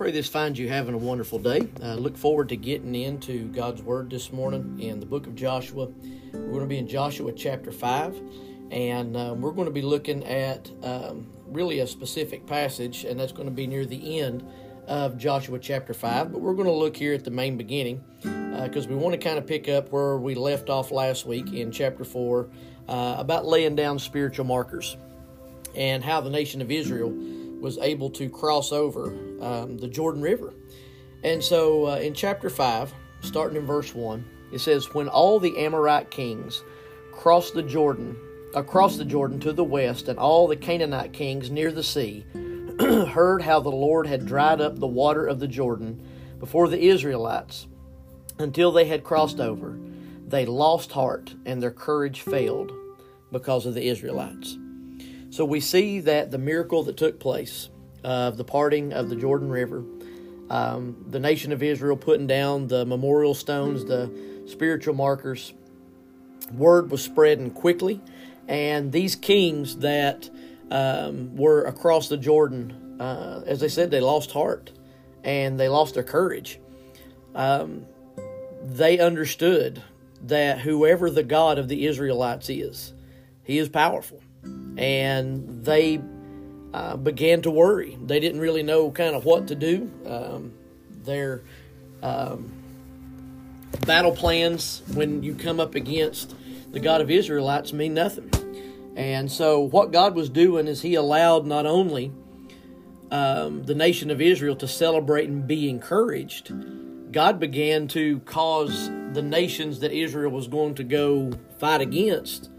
pray this finds you having a wonderful day. I look forward to getting into God's Word this morning in the book of Joshua. We're going to be in Joshua chapter 5, and um, we're going to be looking at um, really a specific passage, and that's going to be near the end of Joshua chapter 5. But we're going to look here at the main beginning because uh, we want to kind of pick up where we left off last week in chapter 4 uh, about laying down spiritual markers and how the nation of Israel was able to cross over um, the Jordan River. And so uh, in chapter 5, starting in verse 1, it says, When all the Amorite kings crossed the Jordan, across the Jordan to the west, and all the Canaanite kings near the sea heard how the Lord had dried up the water of the Jordan before the Israelites until they had crossed over, they lost heart and their courage failed because of the Israelites. So we see that the miracle that took place of the parting of the Jordan River, um, the nation of Israel putting down the memorial stones, the spiritual markers, word was spreading quickly, and these kings that um, were across the Jordan, uh, as they said, they lost heart and they lost their courage. Um, they understood that whoever the God of the Israelites is, he is powerful. And they uh, began to worry. They didn't really know kind of what to do. Um, their um, battle plans, when you come up against the God of Israelites, mean nothing. And so, what God was doing is He allowed not only um, the nation of Israel to celebrate and be encouraged, God began to cause the nations that Israel was going to go fight against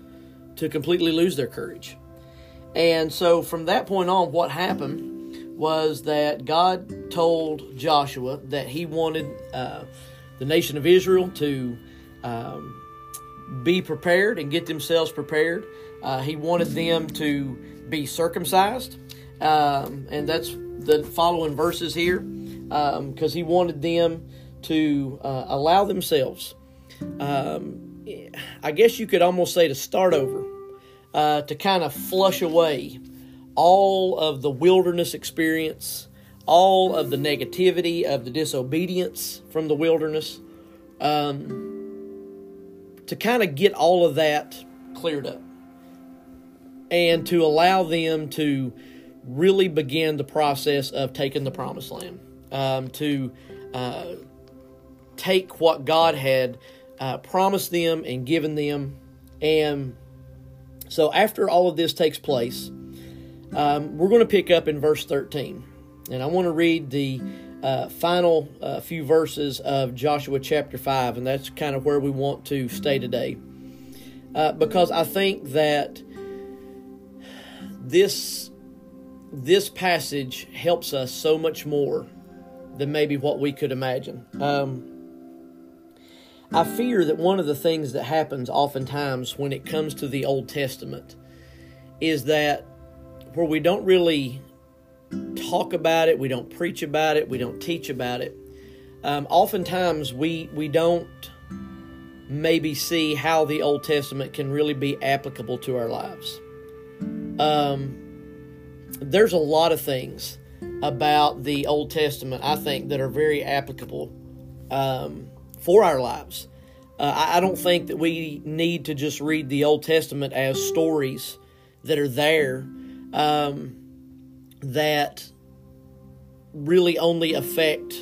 to completely lose their courage. And so from that point on, what happened was that God told Joshua that he wanted uh, the nation of Israel to um, be prepared and get themselves prepared. Uh, he wanted them to be circumcised. Um, and that's the following verses here because um, he wanted them to uh, allow themselves, um, I guess you could almost say, to start over uh, to kind of flush away all of the wilderness experience, all of the negativity of the disobedience from the wilderness, um, to kind of get all of that cleared up. And to allow them to really begin the process of taking the promised land, um, to uh, take what God had uh, promised them and given them and so after all of this takes place, um, we're going to pick up in verse 13. And I want to read the uh, final uh, few verses of Joshua chapter 5, and that's kind of where we want to stay today. Uh, because I think that this, this passage helps us so much more than maybe what we could imagine. Um, I fear that one of the things that happens oftentimes when it comes to the Old Testament is that where we don't really talk about it, we don't preach about it, we don't teach about it. Um, oftentimes we we don't maybe see how the Old Testament can really be applicable to our lives. Um, there's a lot of things about the Old Testament I think that are very applicable um, for our lives. Uh, I don't think that we need to just read the Old Testament as stories that are there um, that really only affect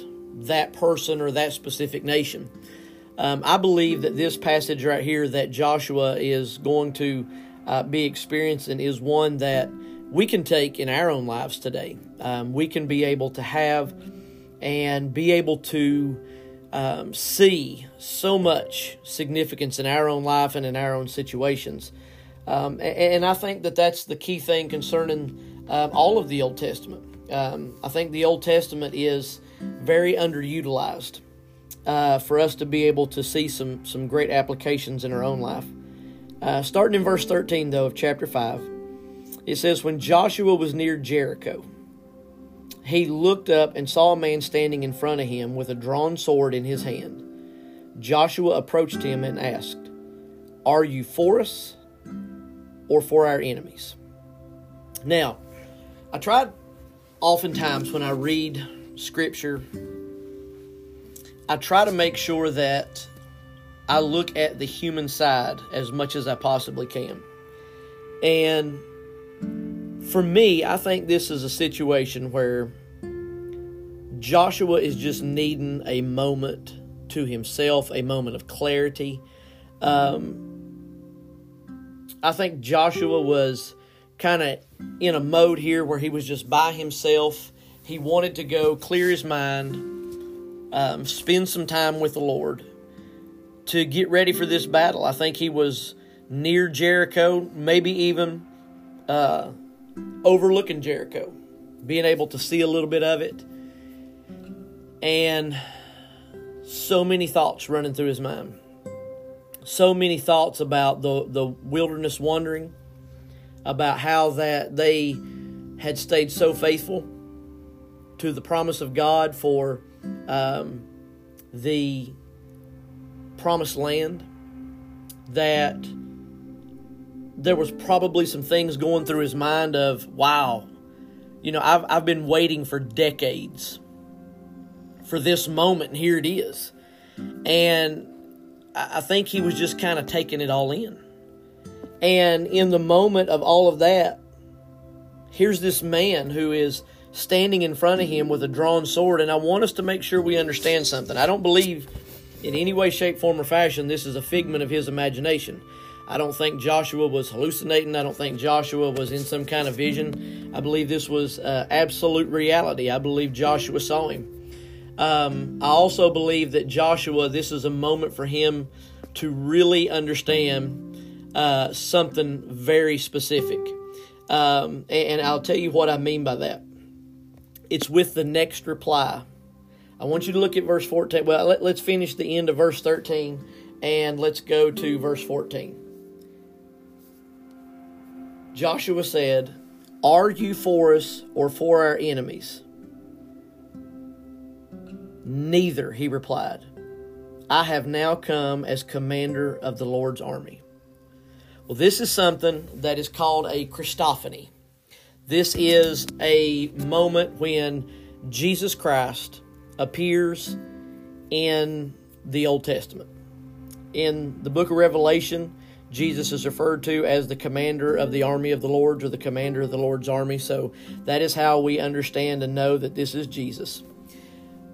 that person or that specific nation. Um, I believe that this passage right here that Joshua is going to uh, be experiencing is one that we can take in our own lives today. Um, we can be able to have and be able to um, see so much significance in our own life and in our own situations. Um, and, and, I think that that's the key thing concerning um, all of the Old Testament. Um, I think the Old Testament is very underutilized uh, for us to be able to see some, some great applications in our own life. Uh, starting in verse 13, though, of chapter 5, it says, When Joshua was near Jericho, he looked up and saw a man standing in front of him with a drawn sword in his hand. Joshua approached him and asked, Are you for us or for our enemies? Now, I tried oftentimes when I read Scripture, I try to make sure that I look at the human side as much as I possibly can. And for me, I think this is a situation where Joshua is just needing a moment to himself, a moment of clarity. Um, I think Joshua was kind of in a mode here where he was just by himself. He wanted to go clear his mind, um, spend some time with the Lord to get ready for this battle. I think he was near Jericho, maybe even uh, overlooking Jericho, being able to see a little bit of it. And so many thoughts running through his mind. So many thoughts about the, the wilderness wandering, about how that they had stayed so faithful to the promise of God for um, the promised land that there was probably some things going through his mind of wow you know i've, I've been waiting for decades for this moment and here it is. And i think he was just kind of taking it all in. And in the moment of all of that here's this man who is standing in front of him with a drawn sword and i want us to make sure we understand something. I don't believe in any way, shape, form, or fashion, this is a figment of his imagination. I don't think Joshua was hallucinating. I don't think Joshua was in some kind of vision. I believe this was uh, absolute reality. I believe Joshua saw him. Um, I also believe that Joshua, this is a moment for him to really understand uh, something very specific. Um, and, and I'll tell you what I mean by that. It's with the next reply. I want you to look at verse 14. Well, let, us finish the end of verse 13 and let's go to verse 14. Joshua said, Are you for us or for our enemies? Neither, he replied. I have now come as commander of the Lord's army. Well, this is something that is called a Christophany. This is a moment when Jesus Christ appears in the Old Testament. In the book of Revelation, Jesus is referred to as the commander of the army of the Lord or the commander of the Lord's army. So that is how we understand and know that this is Jesus.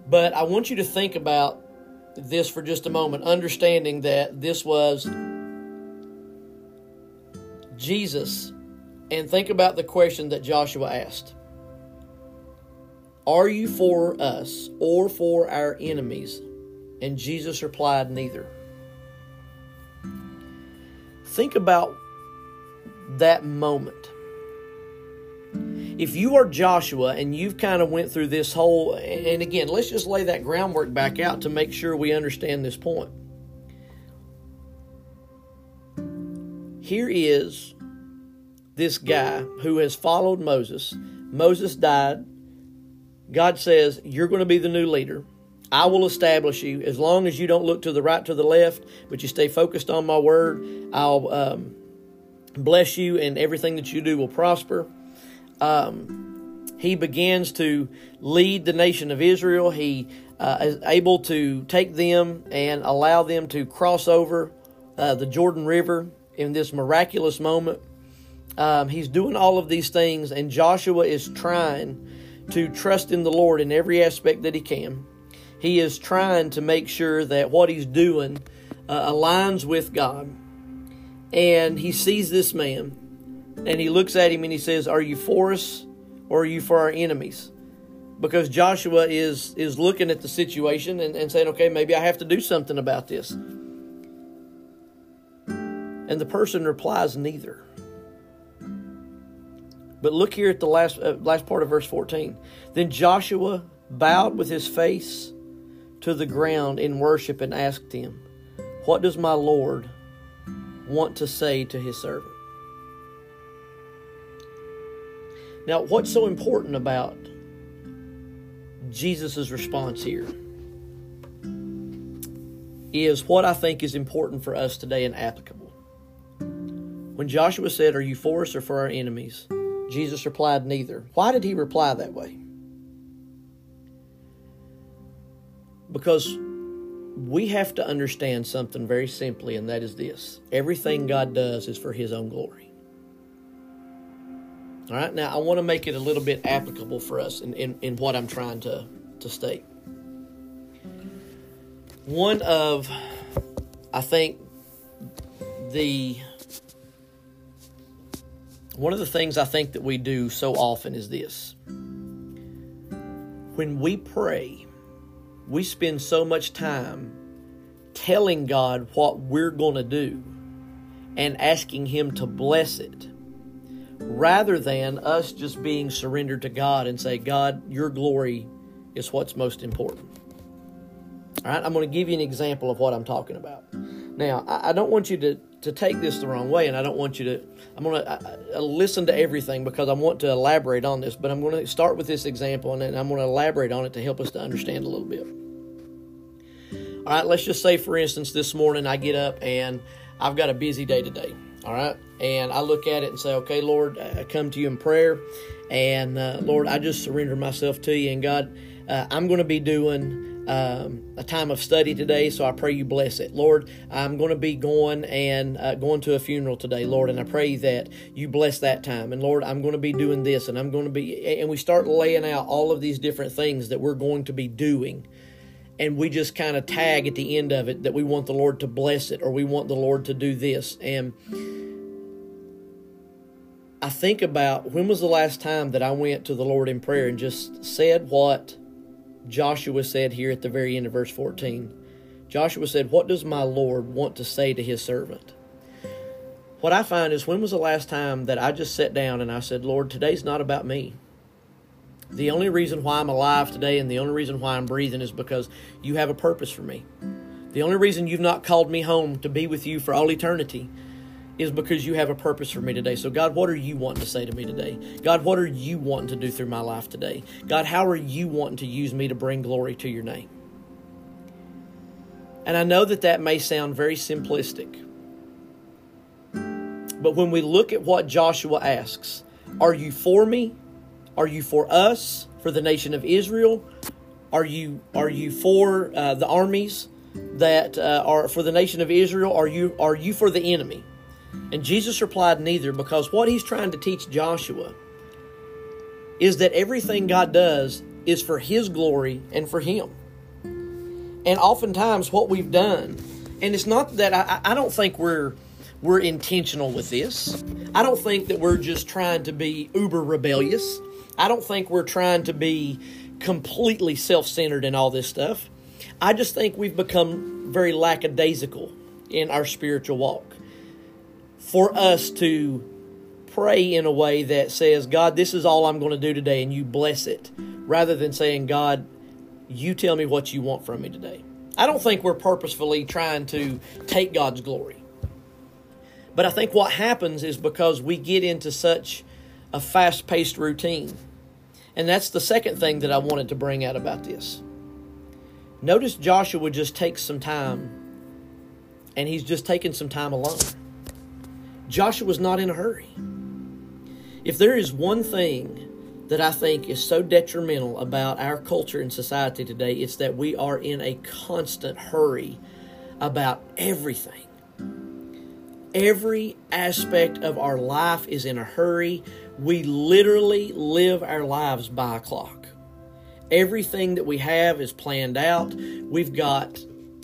But I want you to think about this for just a moment, understanding that this was Jesus, and think about the question that Joshua asked are you for us or for our enemies? And Jesus replied, Neither. Think about that moment. If you are Joshua and you've kind of went through this whole and again, let's just lay that groundwork back out to make sure we understand this point. Here is this guy who has followed Moses. Moses died. God says, You're going to be the new leader. I will establish you as long as you don't look to the right to the left, but you stay focused on my word. I'll um, bless you, and everything that you do will prosper. Um, he begins to lead the nation of Israel. He uh, is able to take them and allow them to cross over uh, the Jordan River in this miraculous moment. Um, he's doing all of these things, and Joshua is trying to trust in the Lord in every aspect that he can. He is trying to make sure that what he's doing uh, aligns with God. And he sees this man and he looks at him and he says, Are you for us or are you for our enemies? Because Joshua is, is looking at the situation and, and saying, Okay, maybe I have to do something about this. And the person replies, Neither. But look here at the last uh, last part of verse 14. Then Joshua bowed with his face to the ground in worship and asked him, "What does my Lord want to say to his servant?" Now, what's so important about Jesus' response here is what I think is important for us today and applicable. When Joshua said, Are you for us or for our enemies? Jesus replied, Neither. Why did he reply that way? Because we have to understand something very simply, and that is this everything God does is for His own glory. All right, now I want to make it a little bit applicable for us in, in, in what I'm trying to, to state. One of, I think, the one of the things I think that we do so often is this. When we pray, we spend so much time telling God what we're going to do and asking Him to bless it rather than us just being surrendered to God and say, God, your glory is what's most important. All right, I'm going to give you an example of what I'm talking about. Now, I, don't want you to, to take this the wrong way, and I don't want you to, I'm going to listen to everything because I want to elaborate on this, but I'm going to start with this example and then I'm going to elaborate on it to help us to understand a little bit. All right, let's just say, for instance, this morning I get up and I've got a busy day today. All right, and I look at it and say, okay, Lord, I come to you in prayer, and uh, Lord, I just surrender myself to you. And God, uh, I'm going to be doing um, a time of study today, so I pray you bless it. Lord, I'm going to be going and uh, going to a funeral today, Lord, and I pray that you bless that time. And Lord, I'm going to be doing this, and I'm going to be, and we start laying out all of these different things that we're going to be doing and we just kind of tag at the end of it that we want the Lord to bless it or we want the Lord to do this. And I think about when was the last time that I went to the Lord in prayer and just said what Joshua said here at the very end of verse 14. Joshua said, What does my Lord want to say to his servant? What I find is when was the last time that I just sat down and I said, Lord, today's not about me. The only reason why I'm alive today and the only reason why I'm breathing is because you have a purpose for me. The only reason you've not called me home to be with you for all eternity is because you have a purpose for me today. So, God, what are you wanting to say to me today? God, what are you wanting to do through my life today? God, how are you wanting to use me to bring glory to your name? And I know that that may sound very simplistic. But when we look at what Joshua asks, are you for me are you for us, for the nation of Israel? Are you are you for uh, the armies that uh, are for the nation of Israel? Are you are you for the enemy? And Jesus replied, Neither, because what he's trying to teach Joshua is that everything God does is for his glory and for him. And oftentimes, what we've done, and it's not that I, I don't think we're we're intentional with this. I don't think that we're just trying to be uber rebellious. I don't think we're trying to be completely self centered in all this stuff. I just think we've become very lackadaisical in our spiritual walk. For us to pray in a way that says, God, this is all I'm going to do today, and you bless it, rather than saying, God, you tell me what you want from me today. I don't think we're purposefully trying to take God's glory. But I think what happens is because we get into such a fast paced routine. And that's the second thing that I wanted to bring out about this. Notice Joshua just takes some time, and he's just taking some time alone. Joshua's not in a hurry. If there is one thing that I think is so detrimental about our culture and society today, it's that we are in a constant hurry about everything. Every aspect of our life is in a hurry. We literally live our lives by a clock. Everything that we have is planned out. We've got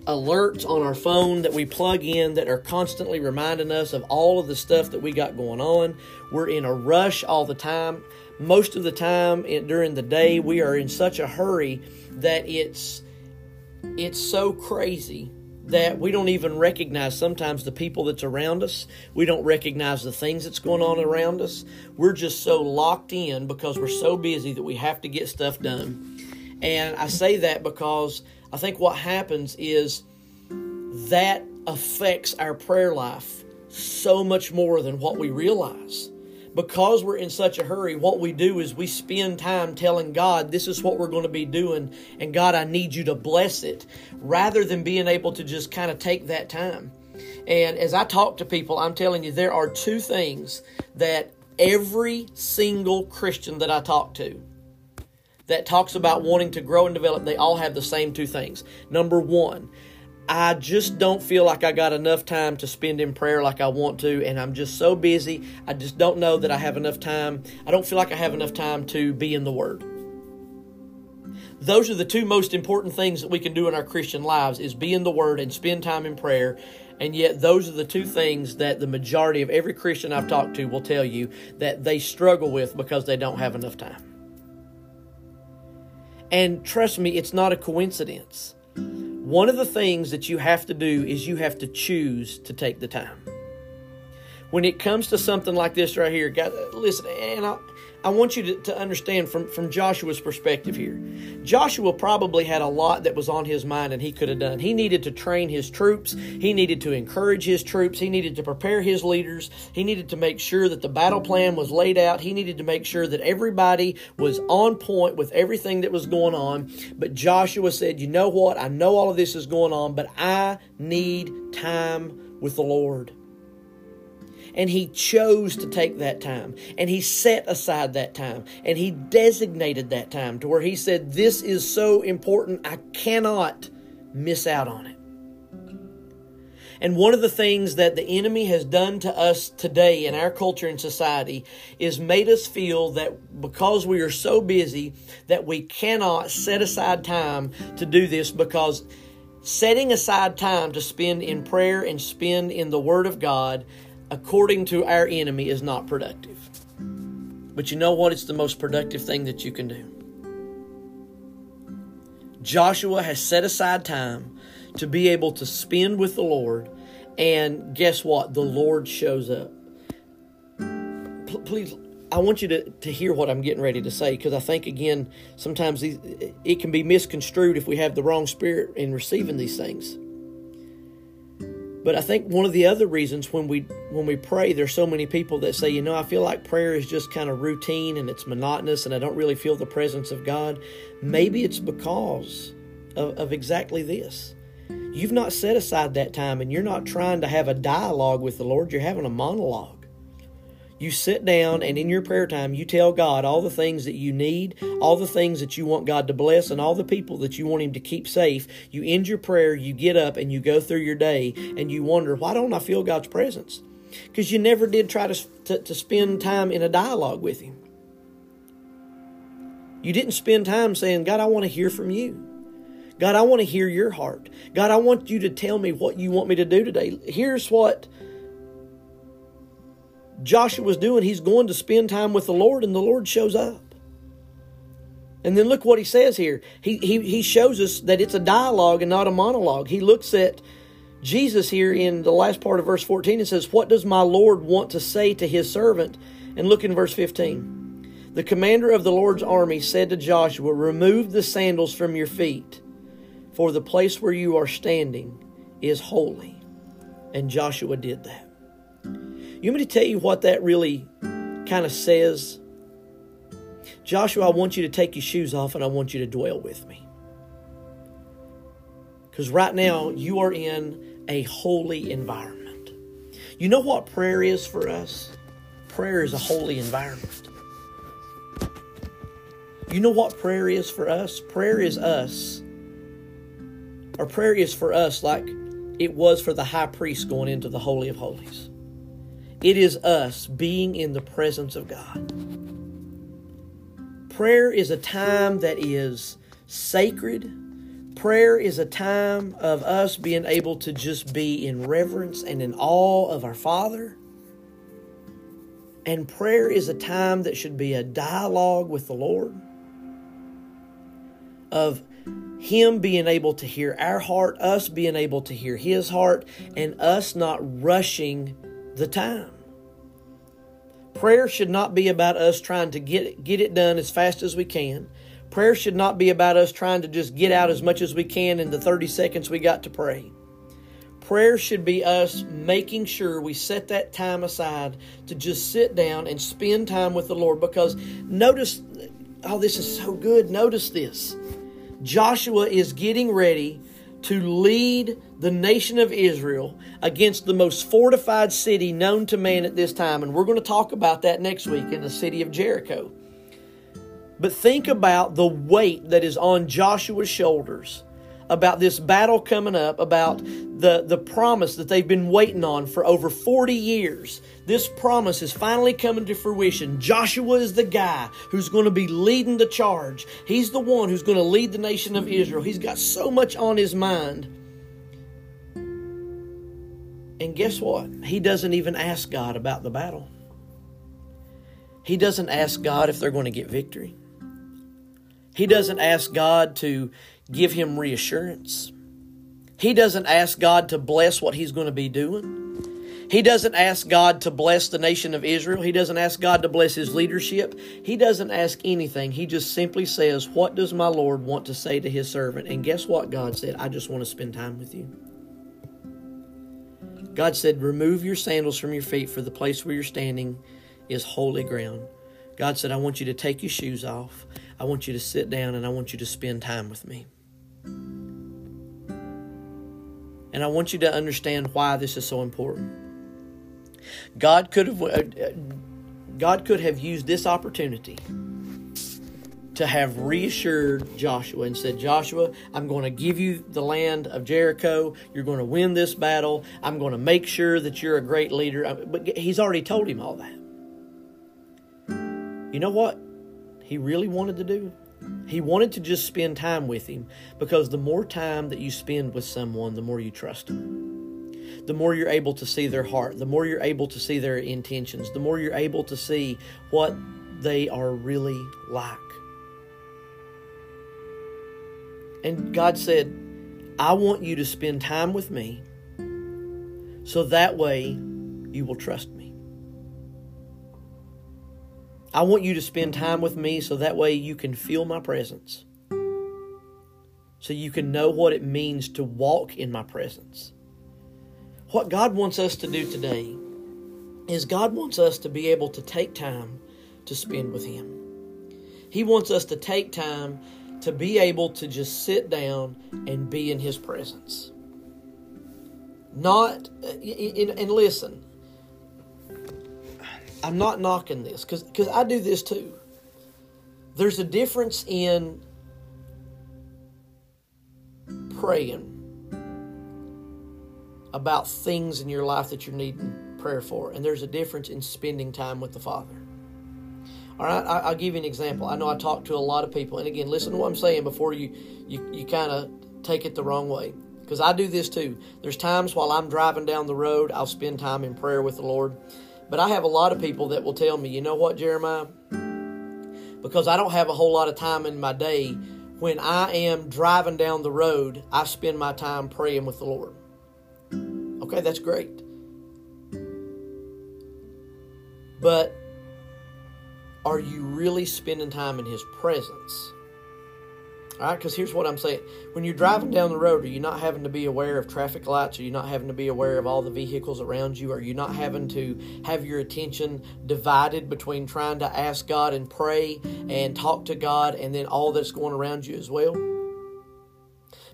alerts on our phone that we plug in that are constantly reminding us of all of the stuff that we got going on. We're in a rush all the time. Most of the time during the day, we are in such a hurry that it's it's so crazy that we don't even recognize sometimes the people that's around us. We don't recognize the things that's going on around us. We're just so locked in because we're so busy that we have to get stuff done. And I say that because I think what happens is that affects our prayer life so much more than what we realize because we're in such a hurry, what we do is we spend time telling God, this is what we're going to be doing, and God, I need you to bless it, rather than being able to just kind of take that time. And as I talk to people, I'm telling you, there are two things that every single Christian that I talk to, that talks about wanting to grow and develop, they all have the same two things. Number one, I just don't feel like I got enough time to spend in prayer like I want to, and I'm just so busy. I just don't know that I have enough time. I don't feel like I have enough time to be in the Word. Those are the two most important things that we can do in our Christian lives is be in the Word and spend time in prayer. And yet those are the two things that the majority of every Christian I've talked to will tell you that they struggle with because they don't have enough time. And trust me, it's not a coincidence. One of the things that you have to do is you have to choose to take the time. When it comes to something like this right here, God, listen, and I, I want you to, to understand from, from Joshua's perspective here. Joshua probably had a lot that was on his mind and he could have done. He needed to train his troops, he needed to encourage his troops, he needed to prepare his leaders, he needed to make sure that the battle plan was laid out, he needed to make sure that everybody was on point with everything that was going on. But Joshua said, You know what? I know all of this is going on, but I need time with the Lord. And he chose to take that time. And he set aside that time. And he designated that time to where he said, This is so important, I cannot miss out on it. And one of the things that the enemy has done to us today in our culture and society is made us feel that because we are so busy that we cannot set aside time to do this because setting aside time to spend in prayer and spend in the word of God according to our enemy, is not productive. But you know what? It's the most productive thing that you can do. Joshua has set aside time to be able to spend with the Lord, and guess what? The Lord shows up. Please, I want you to, to hear what I'm getting ready to say because I think, again, sometimes it can be misconstrued if we have the wrong spirit in receiving these things. But I think one of the other reasons when we when we pray, there's so many people that say, you know, I feel like prayer is just kind of routine and it's monotonous and I don't really feel the presence of God. Maybe it's because of, of exactly this. You've not set aside that time and you're not trying to have a dialogue with the Lord, you're having a monologue. You sit down and in your prayer time, you tell God all the things that you need, all the things that you want God to bless, and all the people that you want Him to keep safe. You end your prayer, you get up, and you go through your day, and you wonder, why don't I feel God's presence? Because you never did try to, to, to spend time in a dialogue with Him. You didn't spend time saying, God, I want to hear from you. God, I want to hear your heart. God, I want you to tell me what you want me to do today. Here's what Joshua's doing. He's going to spend time with the Lord, and the Lord shows up. And then look what he says here. He, he, he shows us that it's a dialogue and not a monologue. He looks at Jesus here in the last part of verse 14 and says, What does my Lord want to say to his servant? And look in verse 15. The commander of the Lord's army said to Joshua, Remove the sandals from your feet, for the place where you are standing is holy. And Joshua did that. You want me to tell you what that really kind of says? Joshua, I want you to take your shoes off and I want you to dwell with me. Because right now you are in a holy environment. You know what prayer is for us? Prayer is a holy environment. You know what prayer is for us? Prayer is us. Or prayer is for us like it was for the high priest going into the Holy of Holies. It is us being in the presence of God. Prayer is a time that is sacred. Prayer is a time of us being able to just be in reverence and in awe of our Father. And prayer is a time that should be a dialogue with the Lord, of Him being able to hear our heart, us being able to hear His heart, and us not rushing the time. Prayer should not be about us trying to get it, get it done as fast as we can. Prayer should not be about us trying to just get out as much as we can in the 30 seconds we got to pray. Prayer should be us making sure we set that time aside to just sit down and spend time with the Lord because notice, oh, this is so good. Notice this. Joshua is getting ready to lead the nation of Israel against the most fortified city known to man at this time. And we're going to talk about that next week in the city of Jericho. But think about the weight that is on Joshua's shoulders about this battle coming up, about the, the promise that they've been waiting on for over 40 years. This promise is finally coming to fruition. Joshua is the guy who's going to be leading the charge. He's the one who's going to lead the nation of Israel. He's got so much on his mind. And guess what? He doesn't even ask God about the battle. He doesn't ask God if they're going to get victory. He doesn't ask God to give him reassurance. He doesn't ask God to bless what he's going to be doing. He doesn't ask God to bless the nation of Israel. He doesn't ask God to bless his leadership. He doesn't ask anything. He just simply says, What does my Lord want to say to his servant? And guess what God said? I just want to spend time with you. God said, Remove your sandals from your feet, for the place where you're standing is holy ground. God said, I want you to take your shoes off. I want you to sit down and I want you to spend time with me. And I want you to understand why this is so important. God could have uh, God could have used this opportunity to have reassured Joshua and said, Joshua, I'm going to give you the land of Jericho. You're going to win this battle. I'm going to make sure that you're a great leader. But he's already told him all that. You know what he really wanted to do? He wanted to just spend time with him because the more time that you spend with someone, the more you trust them. The more you're able to see their heart, the more you're able to see their intentions, the more you're able to see what they are really like. And God said, I want you to spend time with me so that way you will trust me. I want you to spend time with me so that way you can feel my presence. So you can know what it means to walk in my presence. What God wants us to do today is God wants us to be able to take time to spend with Him. He wants us to take time to be able to just sit down and be in His presence. Not, uh, and listen, I'm not knocking this because because I do this too. There's a difference in praying about things in your life that you're needing prayer for, and there's a difference in spending time with the Father. All right, I'll give you an example. I know I talk to a lot of people, and again, listen to what I'm saying before you you, you kind of take it the wrong way. Because I do this too. There's times while I'm driving down the road, I'll spend time in prayer with the Lord. But I have a lot of people that will tell me, you know what, Jeremiah? Because I don't have a whole lot of time in my day, when I am driving down the road, I spend my time praying with the Lord. Okay, that's great. But are you really spending time in His presence? Right, because here's what I'm saying. When you're driving down the road, are you not having to be aware of traffic lights? Are you not having to be aware of all the vehicles around you? Are you not having to have your attention divided between trying to ask God and pray and talk to God and then all that's going around you as well?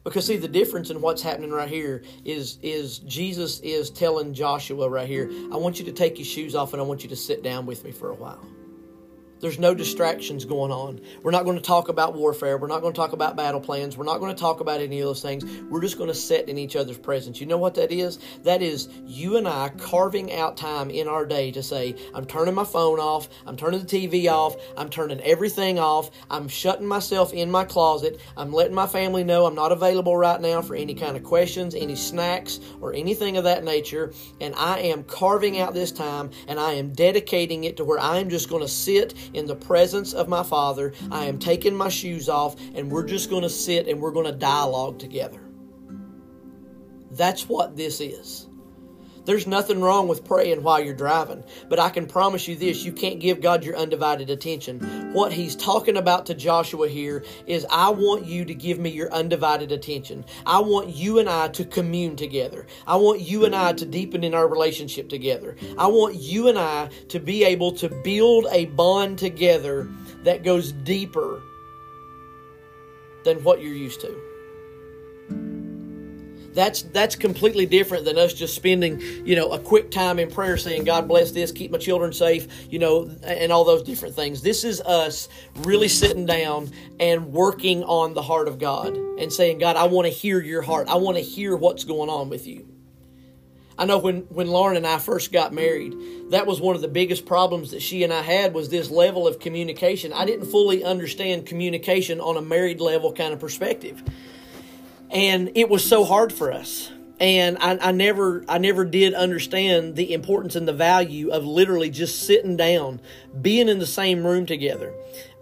Because see the difference in what's happening right here is is Jesus is telling Joshua right here, I want you to take your shoes off and I want you to sit down with me for a while. There's no distractions going on. We're not going to talk about warfare. We're not going to talk about battle plans. We're not going to talk about any of those things. We're just going to sit in each other's presence. You know what that is? That is you and I carving out time in our day to say, I'm turning my phone off. I'm turning the TV off. I'm turning everything off. I'm shutting myself in my closet. I'm letting my family know I'm not available right now for any kind of questions, any snacks, or anything of that nature. And I am carving out this time and I am dedicating it to where I am just going to sit in the presence of my Father. I am taking my shoes off, and we're just going to sit and we're going to dialogue together. That's what this is. There's nothing wrong with praying while you're driving, but I can promise you this you can't give God your undivided attention. What he's talking about to Joshua here is I want you to give me your undivided attention. I want you and I to commune together. I want you and I to deepen in our relationship together. I want you and I to be able to build a bond together that goes deeper than what you're used to. That's that's completely different than us just spending, you know, a quick time in prayer saying, God bless this, keep my children safe, you know, and all those different things. This is us really sitting down and working on the heart of God and saying, God, I want to hear your heart. I want to hear what's going on with you. I know when, when Lauren and I first got married, that was one of the biggest problems that she and I had was this level of communication. I didn't fully understand communication on a married level kind of perspective. And it was so hard for us. And I, I never I never did understand the importance and the value of literally just sitting down, being in the same room together.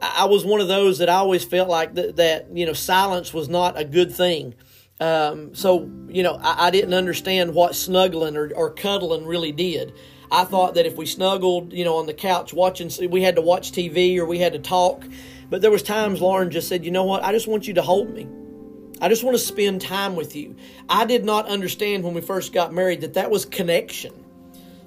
I, I was one of those that I always felt like that, that you know silence was not a good thing um, so, you know, I, I, didn't understand what snuggling or, or cuddling really did. I thought that if we snuggled, you know, on the couch watching, we had to watch TV or we had to talk. But there was times Lauren just said, you know what, I just want you to hold me. I just want to spend time with you. I did not understand when we first got married that that was connection.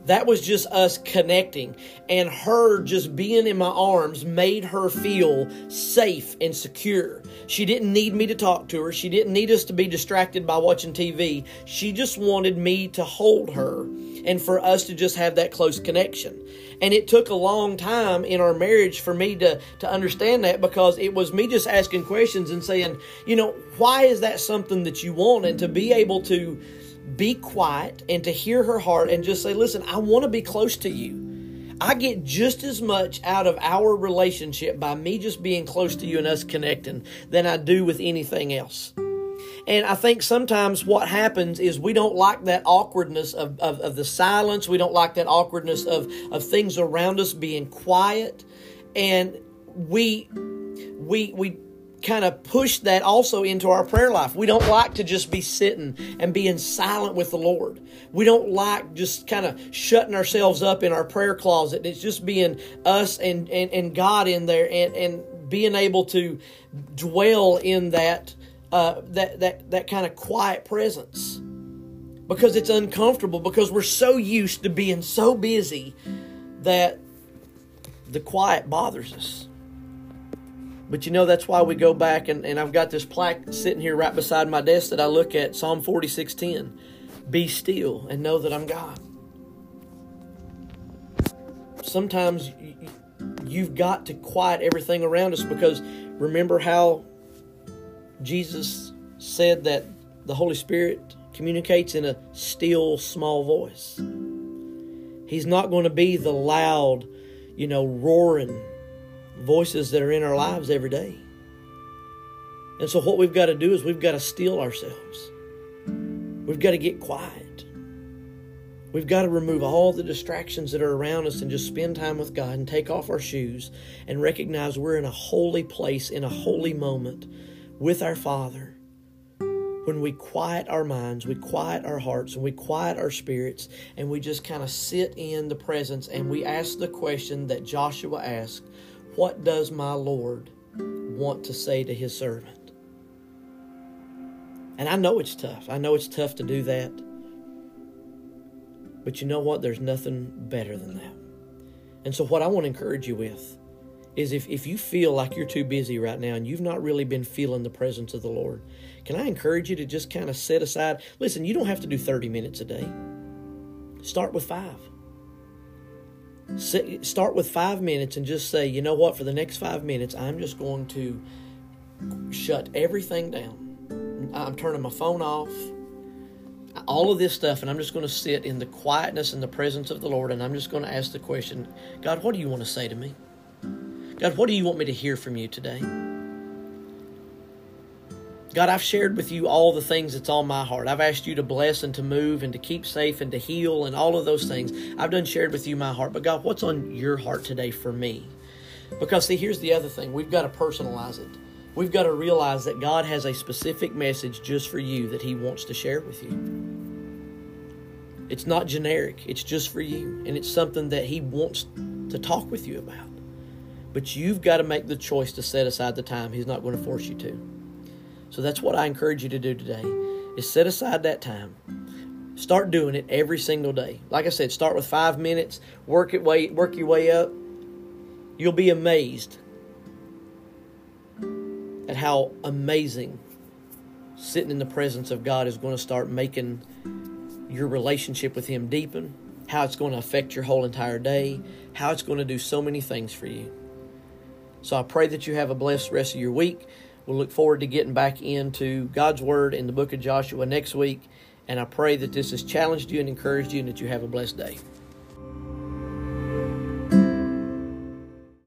That was just us connecting. And her just being in my arms made her feel safe and secure. She didn't need me to talk to her. She didn't need us to be distracted by watching TV. She just wanted me to hold her and for us to just have that close connection. And it took a long time in our marriage for me to, to understand that because it was me just asking questions and saying, you know, why is that something that you want? And to be able to be quiet and to hear her heart and just say, listen, I want to be close to you. I get just as much out of our relationship by me just being close to you and us connecting than I do with anything else. And I think sometimes what happens is we don't like that awkwardness of, of, of, the silence. We don't like that awkwardness of, of things around us being quiet. And we we we kind of push that also into our prayer life. We don't like to just be sitting and being silent with the Lord. We don't like just kind of shutting ourselves up in our prayer closet. It's just being us and, and, and God in there and, and being able to dwell in that uh, that that that kind of quiet presence because it's uncomfortable because we're so used to being so busy that the quiet bothers us. But you know, that's why we go back, and, and I've got this plaque sitting here right beside my desk that I look at Psalm 46:10. Be still and know that I'm God. Sometimes you've got to quiet everything around us because remember how Jesus said that the Holy Spirit communicates in a still, small voice. He's not going to be the loud, you know, roaring voices that are in our lives every day. And so, what we've got to do is we've got to still ourselves. We've got to get quiet. We've got to remove all the distractions that are around us and just spend time with God and take off our shoes and recognize we're in a holy place, in a holy moment with our Father. When we quiet our minds, we quiet our hearts, and we quiet our spirits, and we just kind of sit in the presence and we ask the question that Joshua asked what does my Lord want to say to his servant? And I know it's tough. I know it's tough to do that. But you know what? There's nothing better than that. And so, what I want to encourage you with is if, if you feel like you're too busy right now and you've not really been feeling the presence of the Lord, can I encourage you to just kind of set aside? Listen, you don't have to do 30 minutes a day, start with five. Start with five minutes and just say, you know what, for the next five minutes, I'm just going to shut everything down. I'm turning my phone off, all of this stuff, and I'm just going to sit in the quietness and the presence of the Lord, and I'm just going to ask the question God, what do you want to say to me? God, what do you want me to hear from you today? God, I've shared with you all the things that's on my heart. I've asked you to bless and to move and to keep safe and to heal and all of those things. I've done shared with you my heart. But God, what's on your heart today for me? Because, see, here's the other thing we've got to personalize it. We've got to realize that God has a specific message just for you that He wants to share with you. It's not generic, it's just for you. And it's something that He wants to talk with you about. But you've got to make the choice to set aside the time. He's not going to force you to. So that's what I encourage you to do today is set aside that time. Start doing it every single day. Like I said, start with five minutes, work it way work your way up. You'll be amazed at how amazing sitting in the presence of God is going to start making your relationship with Him deepen, how it's going to affect your whole entire day, how it's going to do so many things for you. So I pray that you have a blessed rest of your week. We'll look forward to getting back into God's Word in the book of Joshua next week. And I pray that this has challenged you and encouraged you and that you have a blessed day.